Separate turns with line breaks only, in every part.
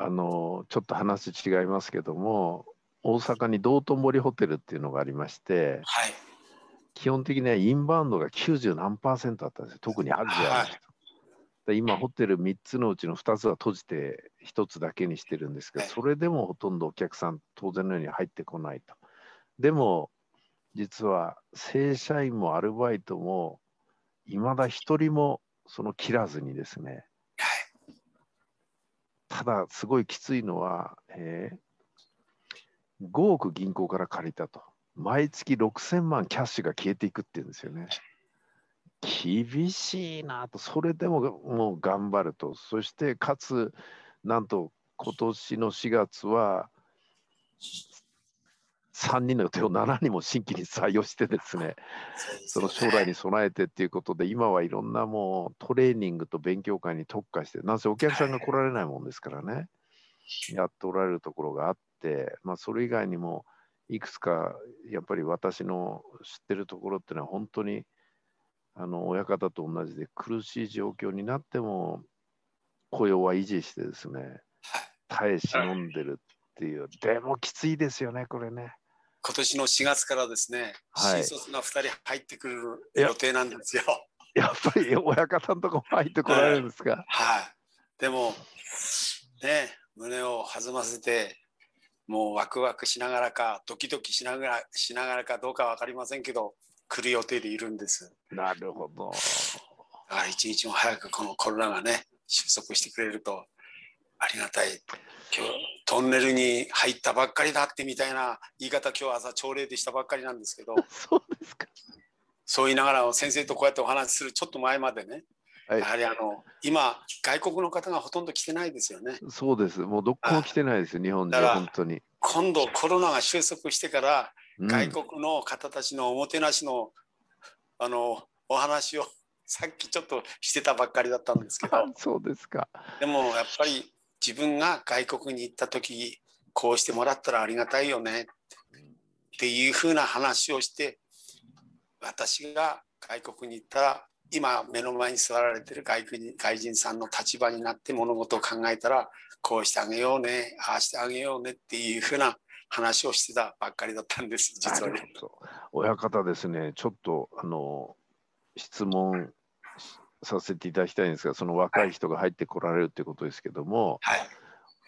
あのちょっと話違いますけども大阪に道頓堀ホテルっていうのがありまして、
はい。
基本的にはインバウンドが90何パーセントあったんですよ特にアジアの人、
はい
で今ホテル3つのうちの2つは閉じて1つだけにしてるんですけど、
はい
それでもほとんどお客さん当然のように入ってこないとでも実は正社員もアルバイトもいまだ一人もその切らずにですね
はい。
ただすごいきついのは、えー5億銀行から借りたと。毎月6000万キャッシュが消えていくっていうんですよね。厳しいなと。それでももう頑張ると。そしてかつなんと今年の4月は3人の予定を7人も新規に採用してですねその将来に備えてっていうことで、今はいろんなもうトレーニングと勉強会に特化して、なんせお客さんが来られないもんですからね、やっておられるところがあって、まあ、それ以外にもいくつかやっぱり私の知ってるところっていうのは、本当にあの親方と同じで苦しい状況になっても、雇用は維持してですね、耐え忍んでるっていう、でもきついですよね、これね。
今年の4月からですね、
はい
新卒が2人入ってくる予定なんですよ。
やっぱり親方のとこも入ってこられるんですか？
はい。でも、ね、胸を弾ませて、もうワクワクしながらか、ドキドキしながらしながらかどうか分かりませんけど、来る予定でいるんです。
なるほど。
だから一日も早くこのコロナがね、収束してくれるとありがたい。今日、トンネルに入ったばっかりだってみたいな言い方、今日朝朝礼でしたばっかりなんですけど、
そうですか。
そう言いながら先生とこうやってお話しするちょっと前までね、
はい
やはりあの今、外国の方がほとんど来てないですよね。
そうです。もうどこも来てないですよ、日本人、
だから
本当に。
今度コロナが収束してから、
うん
外国の方たちのおもてなしのあのお話をさっきちょっとしてたばっかりだったんですけど
あ そうですか。
でもやっぱり自分が外国に行った時こうしてもらったらありがたいよねっていうふうな話をして私が外国に行ったら今目の前に座られてる外国人外人さんの立場になって物事を考えたらこうしてあげようねああしてあげようねっていうふうな話をしてたばっかりだったんです実はね。
親方ですね、ちょっとあの質問させていただきたいんですが、その若い人が入ってこられるということですけども、
はい。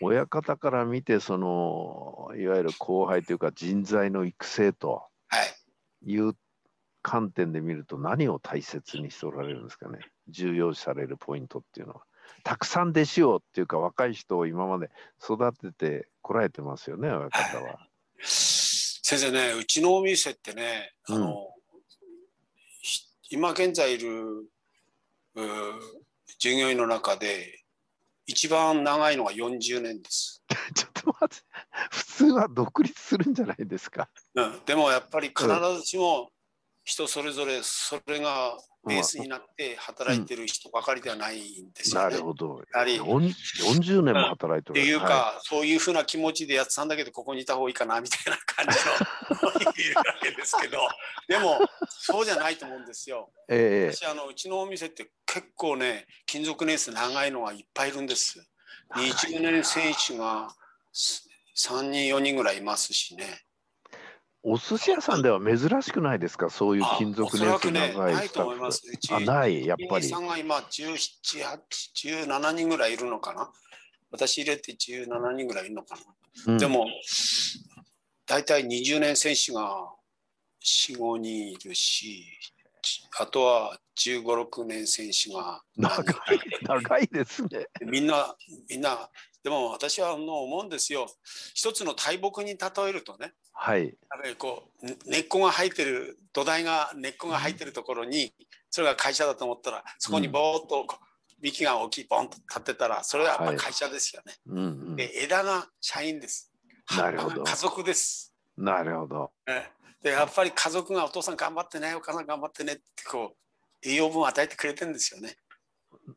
親方から見て、そのいわゆる後輩というか人材の育成と
はい。
いう観点で見ると何を大切にしておられるんですかね。重要視されるポイントっていうのは。たくさん弟子をっていうか若い人を今まで育ててこられてますよね親方は。
先生ねうちのお店ってねあの、ひ今現在いる従業員の中で一番長いのが40年です、
ちょっと待って。普通は独立するんじゃないですか。
うん、でもやっぱり必ずしも人それぞれそれがベースになって働いてる人ばかりではないんですよ
な
ね。
るほど。
やはり
よん40年も働いてる。
っていうか、
は
そういうふうな気持ちでやってたんだけどここにいた方がいいかなみたいな感じの いるわけですけどでもそうじゃないと思うんですよ。
い、ええ
私あのうちのお店って結構ね勤続年数長いのがいっぱいいるんです。20年選手が3人4人ぐらいいますしね。
お寿司屋さんでは珍しくないですか？そういう勤続年数長い
ない
スタ
います。うち
あないやっぱり
さんが今17、8 17人ぐらいいるのかな？私入れて17人ぐらいいるのかな？
うん
でも、大体20年選手が4、5人いるし、あとは15、6年選手が
長い長いですね。
みんな、みんな、でも私は思うんですよ。一つの大木に例えるとね、
はい。
こうね根っこが生えてる土台が根っこが生えてるところにそれが会社だと思ったらそこにぼーっとこう幹が大きいボンと立ってたらそれはやっぱり会社ですよね。
うんうん、
で枝が社員です。
なるほど
家族です。
なるほど。
えでやっぱり家族がお父さん頑張ってねお母さん頑張ってねってこう栄養分を与えてくれてるんですよね。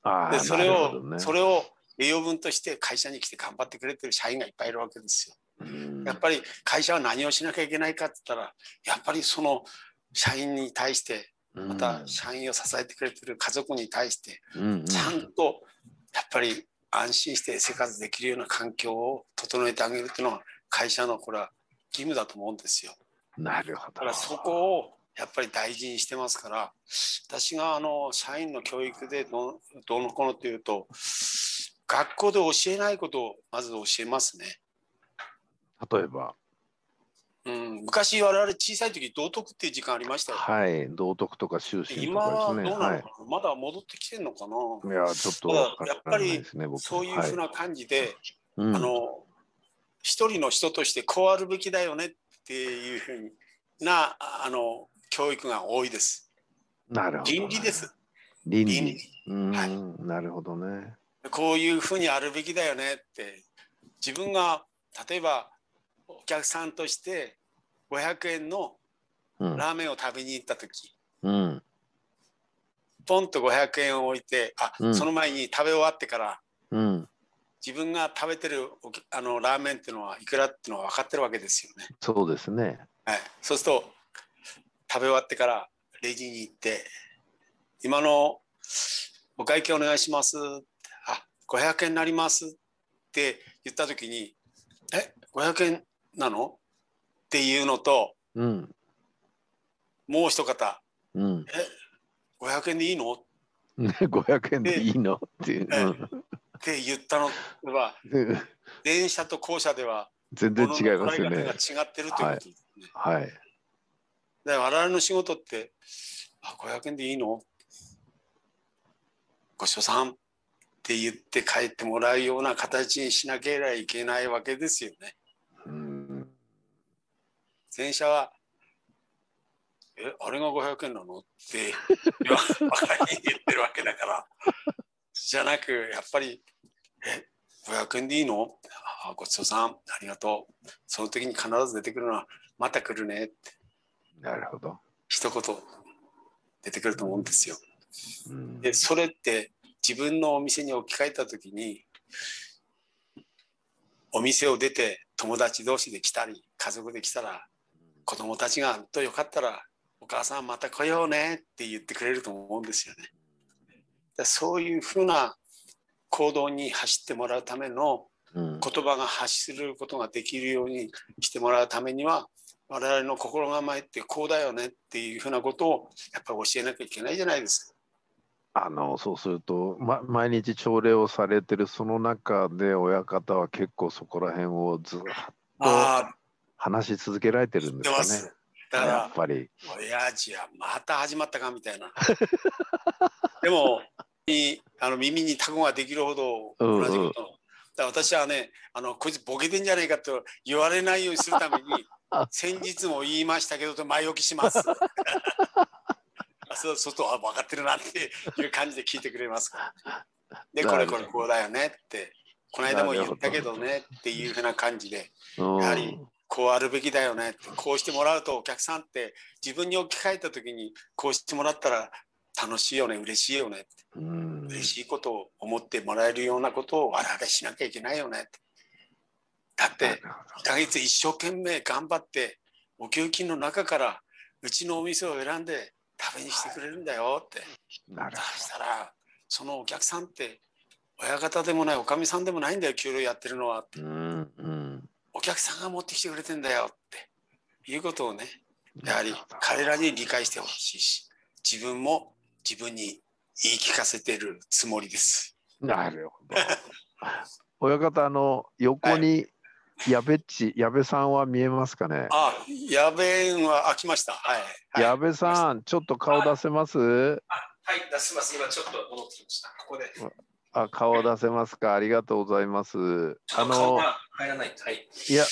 ああ、
でそれを、それを栄養分として会社に来て頑張ってくれてる社員がいっぱいいるわけですよ。
うん
やっぱり会社は何をしなきゃいけないかって言ったらやっぱりその社員に対してまた社員を支えてくれてる家族に対してちゃんとやっぱり安心して生活できるような環境を整えてあげるっていうのは会社のこれは義務だと思うんですよ。
なるほど。
だからそこをやっぱり大事にしてますから私があの社員の教育でどどうのこうのというと学校で教えないことをまず教えますね。
例えば、
うん、昔我々小さい時道徳っていう時間ありましたよ。
はい、道徳とか修士と
今は
かですね。
どうなのかな、
はい。
まだ戻ってきてんのかな、
いや、ちょっと
ただ
わから
やっぱりそういうふうな感じで、
うん
あの一人の人としてこうあるべきだよねっていうふうなあの教育が多いです。
なるほど、ね。
倫理です。
倫理。
はい
なるほどね。
こういうふうにあるべきだよねって自分が例えばお客さんとして500円の
うん。
ラーメンを食べに行った時
うん。
ポンと500円を置いてあ、
うん
その前に食べ終わってから
うん。
自分が食べてるあのラーメンっていうのはいくらっていうのは分かってるわけですよね。
そうですね。
はい、そうすると食べ終わってからレジに行って「今のお会計お願いします」あ500円になります」って言った時に「え500円なの?」っていうのと
うん。
もう一方
うん。
「え500円でいいの?」っ
ね、500円でいいの？っていう。
て言ったのは
うん
電車と校舎では
全然違いますよね
が違ってるということですね。
はい。
で我々の仕事って「あ500円でいいの?」ごちそうさんって言って帰ってもらうような形にしなければいけないわけですよね。
うん。
電車は「えあれが500円なの?」って言わばかりに言ってるわけだからじゃなくやっぱり「え500円でいいの?」あごちそうさんありがとうその時に必ず出てくるのは「また来るね」って
なるほど。
一言出てくると思うんですよ。
うん
でそれって自分のお店に置き換えた時にお店を出て友達同士で来たり家族で来たら子供たちが「とよかったらお母さんまた来ようね」って言ってくれると思うんですよね。だそういうふうな行動に走ってもらうための
うん
言葉が発することができるようにしてもらうためには我々の心構えってこうだよねっていうふうなことをやっぱり教えなきゃいけないじゃないですか。
あのそうすると、ま、毎日朝礼をされてるその中で親方は結構そこら辺をずっと
あ
話し続けられてるんですかね。
だか
や
ら
っぱり。
親父はまた始まったかみたいな。でもいあの耳にタコができるほど同じこと。だから私はねあのこいつボケてんじゃないかと言われないようにするために 先日も言いましたけどと前置きします。あそう分かってるなっていう感じで聞いてくれますか。ら。でこれこれこうだよねってこの間も言ったけどねっていうふうな感じで
うん。
やはりこうあるべきだよねってこうしてもらうとお客さんって自分に置き換えた時にこうしてもらったら楽しいよね嬉しいよねって
うん。
嬉しいことを思ってもらえるようなことを我々しなきゃいけないよねって。だって
なるほ
1ヶ月一生懸命頑張ってお給金の中からうちのお店を選んで食べにしてくれるんだよって
どなる
そしたらそのお客さんって親方でもないおかみさんでもないんだよ給料やってるのはって。
うんうん。
お客さんが持ってきてくれてんだよっていうことをねやはり彼らに理解してほしいし自分も自分に言い聞かせてるつもりです。
なるほど。親方、あの、横に、矢部っち、矢部さんは見えますかね？
あ、やべえんはあ来ました。はい。はい、
矢部さん、ちょっと顔出せます？
はい、出します。今ちょっと戻ってきました。ここで。
あ、顔出せますか？ありがとうございます。あの、
入らない。はい。
いや、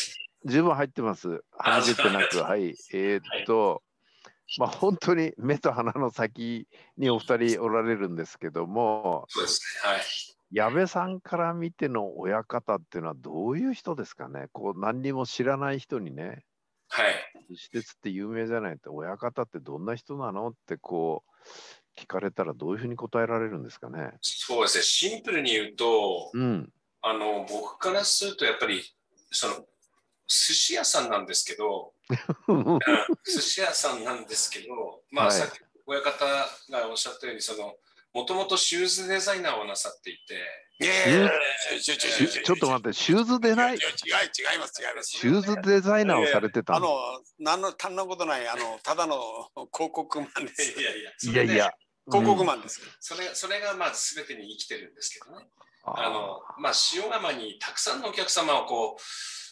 十分入ってます。はみ出てなく。
あ
はい。えーっと、まあ、本当に目と鼻の先にお二人おられるんですけども、
そうですね。はい。
矢部さんから見ての親方っていうのはどういう人ですかね？こう何にも知らない人にね、
はい。
私鉄って有名じゃないって、親方ってどんな人なのってこう聞かれたらどういうふうに答えられるんですかね？
そうですね。シンプルに言うと、
うん。
あの、僕からすると、やっぱり、その、寿司屋さんなんですけど、うん寿司屋さんなんですけど、まあ、
はい
さっき親方がおっしゃったように、その、もともとシューズデザイナーをなさっていて、
ちょっと待って、シューズデザイン？
違い、違います、違います。
シューズデザイナーをされてたの？
あの、なんの、単なことない、あの、ただの 広告マンです。
いやいや、
いやいや。
広告マンです。
それそれがまあ全てに生きてるんですけどね。
あ
あのまあ、塩釜にたくさんのお客様をこう、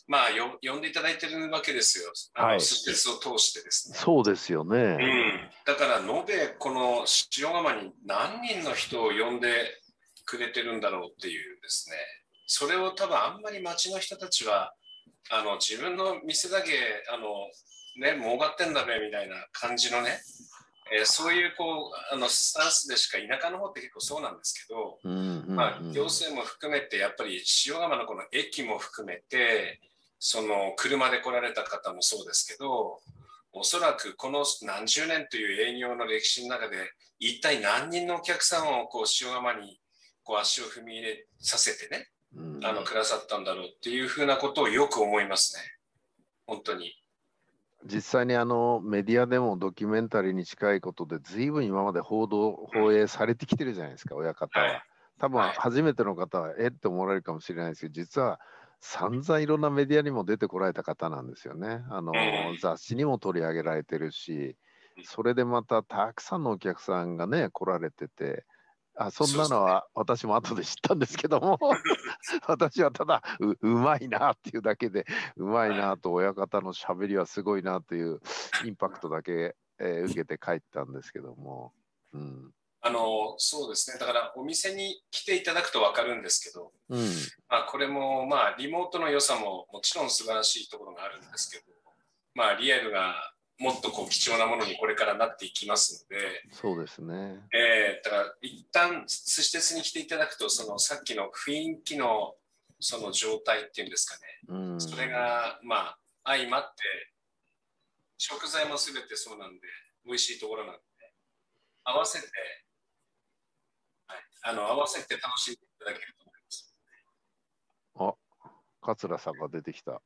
まあ、よ呼んでいただいてるわけですよ。施設を通してですね。
そうですよね。
うん、だから延べこの塩釜に何人の人を呼んでくれてるんだろうっていうですねそれを多分あんまり町の人たちはあの自分の店だけあの、ね、儲かってんだべみたいな感じのね、えーそういうこうあのスタンスでしか田舎の方って結構そうなんですけど、
うんうんうん
まあ、行政も含めてやっぱり塩釜のこの駅も含めてその車で来られた方もそうですけどおそらくこの何十年という営業の歴史の中で一体何人のお客さんをこう塩釜にこう足を踏み入れさせてね
うん。
あのくださったんだろうっていうふうなことをよく思いますね。本当に。
実際にあのメディアでもドキュメンタリーに近いことで随分今まで報道放映されてきてるじゃないですか親方は、
はい。
多分
はい
初めての方はえ？って思われるかもしれないですけど実は散々いろんなメディアにも出てこられた方なんですよね。あの、
うん
雑誌にも取り上げられてるしそれでまたたくさんのお客さんがね来られててあそんなのは私も後で知ったんですけども 私はただううまいなっていうだけでうまいなと親方のしゃべりはすごいなというインパクトだけ、えー受けて帰ったんですけども、うん
あのそうですね。だからお店に来ていただくと分かるんですけど、
うん。
まあ、これもまあリモートの良さももちろん素晴らしいところがあるんですけど、まあ、リアルがもっとこう貴重なものにこれからなっていきますので、
そうですね。
えーだから一旦寿司鉄に来ていただくとそのさっきの雰囲気のその状態っていうんですかね。
うん、
それがまあ相まって食材も全てそうなんで美味しいところなんで合わせて、はい、あの合わせて楽しんでいただけると思います。
桂さんが出てきた。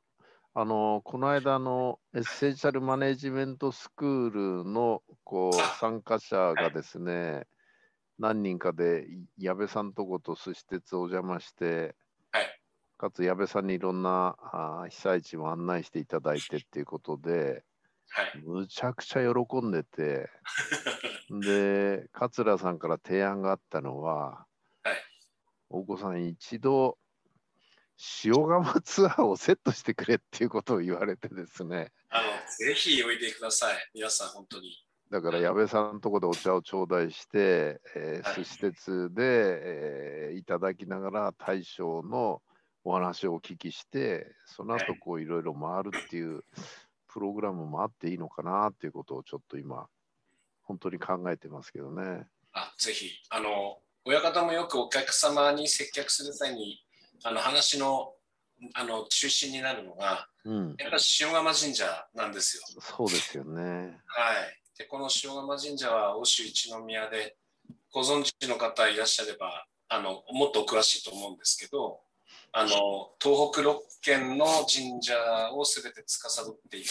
あのこの間のエッセンシャルマネジメントスクールのこう参加者がですね、何人かで矢部さんとこと寿司鉄お邪魔して、
はい
かつ矢部さんにいろんなあー被災地も案内していただいてっていうことで、
はい、
むちゃくちゃ喜んでて、で、桂さんから提案があったのは、
はい。
大子さん、一度、塩釜ツアーをセットしてくれっていうことを言われてですね、
あのぜひおいでください。皆さん本当に。
だから矢部さんのとこでお茶を頂戴して、えー
はい。
寿司鉄で、えーいただきながら大将のお話をお聞きして、その後
はい。
こういろいろ回るっていうプログラムもあっていいのかなっていうことをちょっと今、本当に考えてますけどね。
あぜひあの親方もよくお客様に接客する際にあの話のあの中心になるのが
うん、
やっぱり塩釜神社なんですよ。
そうですよね。
はい。でこの塩釜神社は欧州一宮でご存知の方いらっしゃればあのもっとお詳しいと思うんですけどあの東北6県の神社を全て司っていて、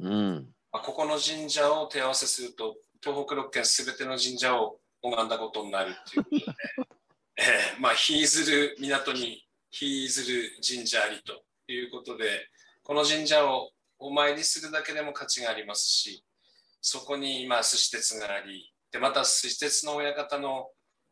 うん、
まあ、ここの神社を手合わせすると東北6県すべての神社を拝んだことになるっていうことで、えーまあ日ずる港に日ずる神社ありということでこの神社をお参りするだけでも価値がありますしそこにまあ寿司鉄がありでまた寿司鉄の親方の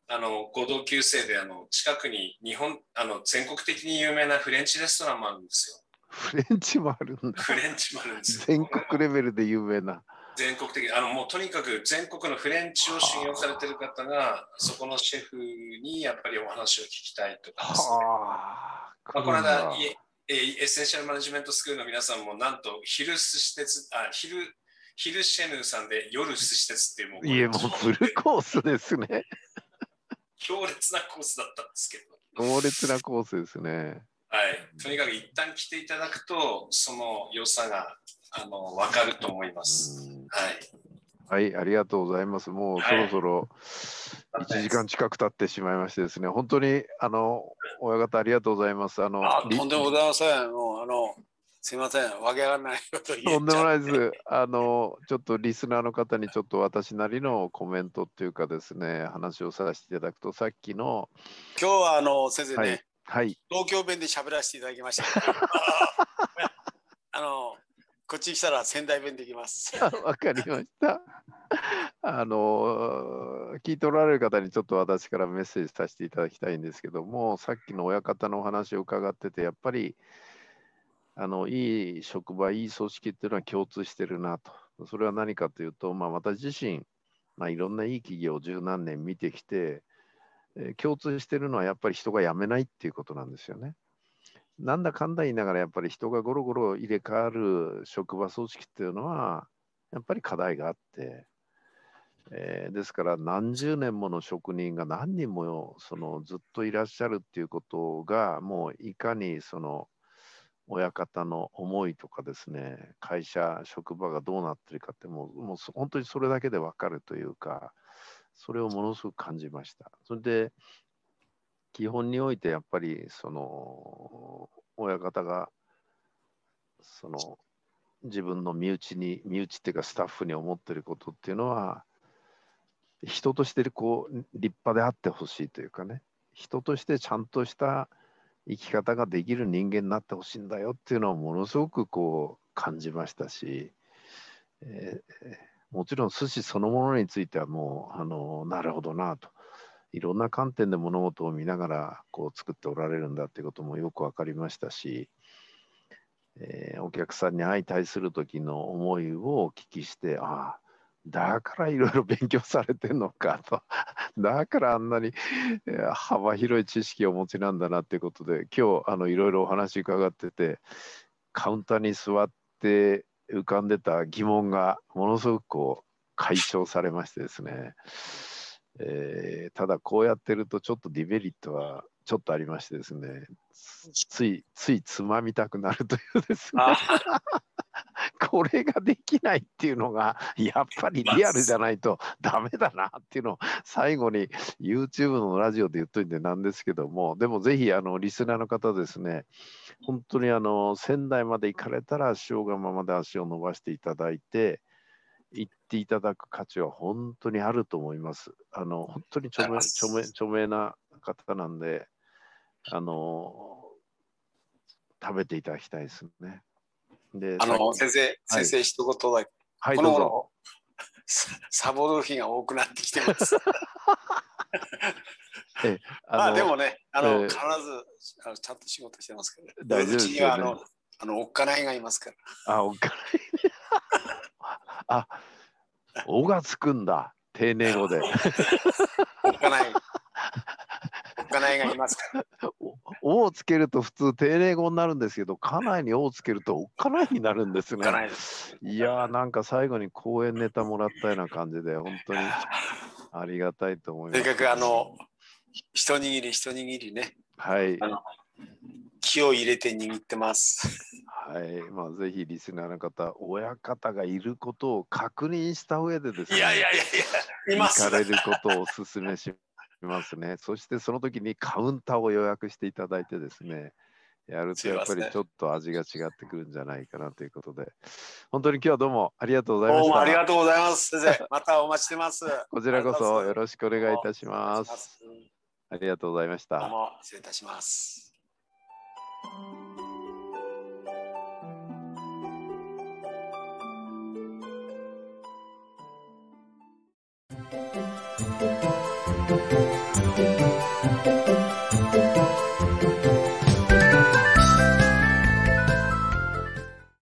あのご同級生であの近くに日本あの全国的に有名なフレンチレストランもあるんですよ。
フレンチもあるんだ。
フレンチもあるんですよ。
全国レベルで有名な。
全国的あのもうとにかく全国のフレンチを修行されてる方がそこのシェフにやっぱりお話を聞きたいとかですね。
はあ。
まあ、この間エッセンシャルマネジメントスクールの皆さんもなんと昼寿司鉄あ昼昼シェヌさんで夜寿司鉄っていうもう
いえ、もうフルコースですね。
強烈なコースだったんですけど。
猛烈なコースですね。
はい、とにかく一旦来ていただくとその良さがあの分かると思います。
うん
はい、
はい、ありがとうございます。もうそろそろ1時間近く経ってしまいましてですね、本当にあの親方ありがとうございます。あの
あ、
リ
とんでもございません。もうあの、すいません、わけがないこと言っ
とんでもないです。あの、ちょっとリスナーの方にちょっと私なりのコメントっていうかですね、話をさせていただくと、さっきの、
今日はあの先生ね、
はい、はい、
東京弁で喋らせていただきました。あのこっち来たら仙台弁できます。
わかりました。あの、聞いておられる方にちょっと私からメッセージさせていただきたいんですけども、さっきの親方のお話を伺ってて、やっぱり、あの、いい職場、いい組織っていうのは共通してるなと。それは何かというと、まあ、私自身、まあ、いろんないい企業を十何年見てきて、えー共通してるのはやっぱり人が辞めないっていうことなんですよね。なんだかんだ言いながらやっぱり人がゴロゴロ入れ替わる職場組織っていうのはやっぱり課題があって、えーですから何十年もの職人が何人もそのずっといらっしゃるっていうことがもういかにその親方の思いとかですね会社職場がどうなってるかってもうもう本当にそれだけで分かるというかそれをものすごく感じました。それで基本においてやっぱりその親方がその自分の身内に身内っていうかスタッフに思ってることっていうのは人としてこう立派であってほしいというかね人としてちゃんとした生き方ができる人間になってほしいんだよっていうのをものすごくこう感じましたし、えーもちろん寿司そのものについてはもうあのなるほどなと。いろんな観点で物事を見ながらこう作っておられるんだっていうこともよく分かりましたし、えーお客さんに相対する時の思いをお聞きしてああだからいろいろ勉強されてんのかと。だからあんなに幅広い知識をお持ちなんだなっていうことで今日あのいろいろお話伺っててカウンターに座って浮かんでた疑問がものすごくこう解消されましてですね、えーただこうやってるとちょっとディメリットはちょっとありましてですね。ついついつまみたくなるというですね。これができないっていうのがやっぱりリアルじゃないとダメだなっていうのを最後に YouTube のラジオで言っといてなんですけどもでもぜひあのリスナーの方ですね本当にあの仙台まで行かれたら塩釜まで足を伸ばしていただいて行っていただく価値は本当にあると思います。あの本当に著名著名著名な方なんであの食べていただきたいですね。で
あの先生、先生一言だけ、
はいどうぞ。
この頃ササボる日が多くなってきてます。まあ
の
でもね、あの、
えー
必ずあのちゃんと仕事してますけど、
大丈夫ですよね
うちにはあのあのおっかないがいますから。
あ、おっかない。あ、おがつくんだ。丁寧語で。
おっかない。おっかないがいますから。
おをつけると普通丁寧語になるんですけど、家内におをつけるとおっかないになるんですね
いです。
いやーなんか最後に講演ネタもらったような感じで、本当に ありがたいと思います。
とにかくあの、一握り一握りね、
はい
あ。の気を入れて握ってます。
はい。まあ、ぜひリスナーの方、親方がいることを確認した上でですね。
いやいやいやいや、います。
行かれることをお勧めしますね。そしてその時にカウンターを予約していただいてですね、やるとやっぱりちょっと味が違ってくるんじゃないかなということで、本当に今日はどうもありがとうございました。
どうもありがとうございます。先生、またお待ちしてます。
こちらこそよろ
し
しくお願いいたします。
す。
ありがとうございました。
どうも失礼いたします。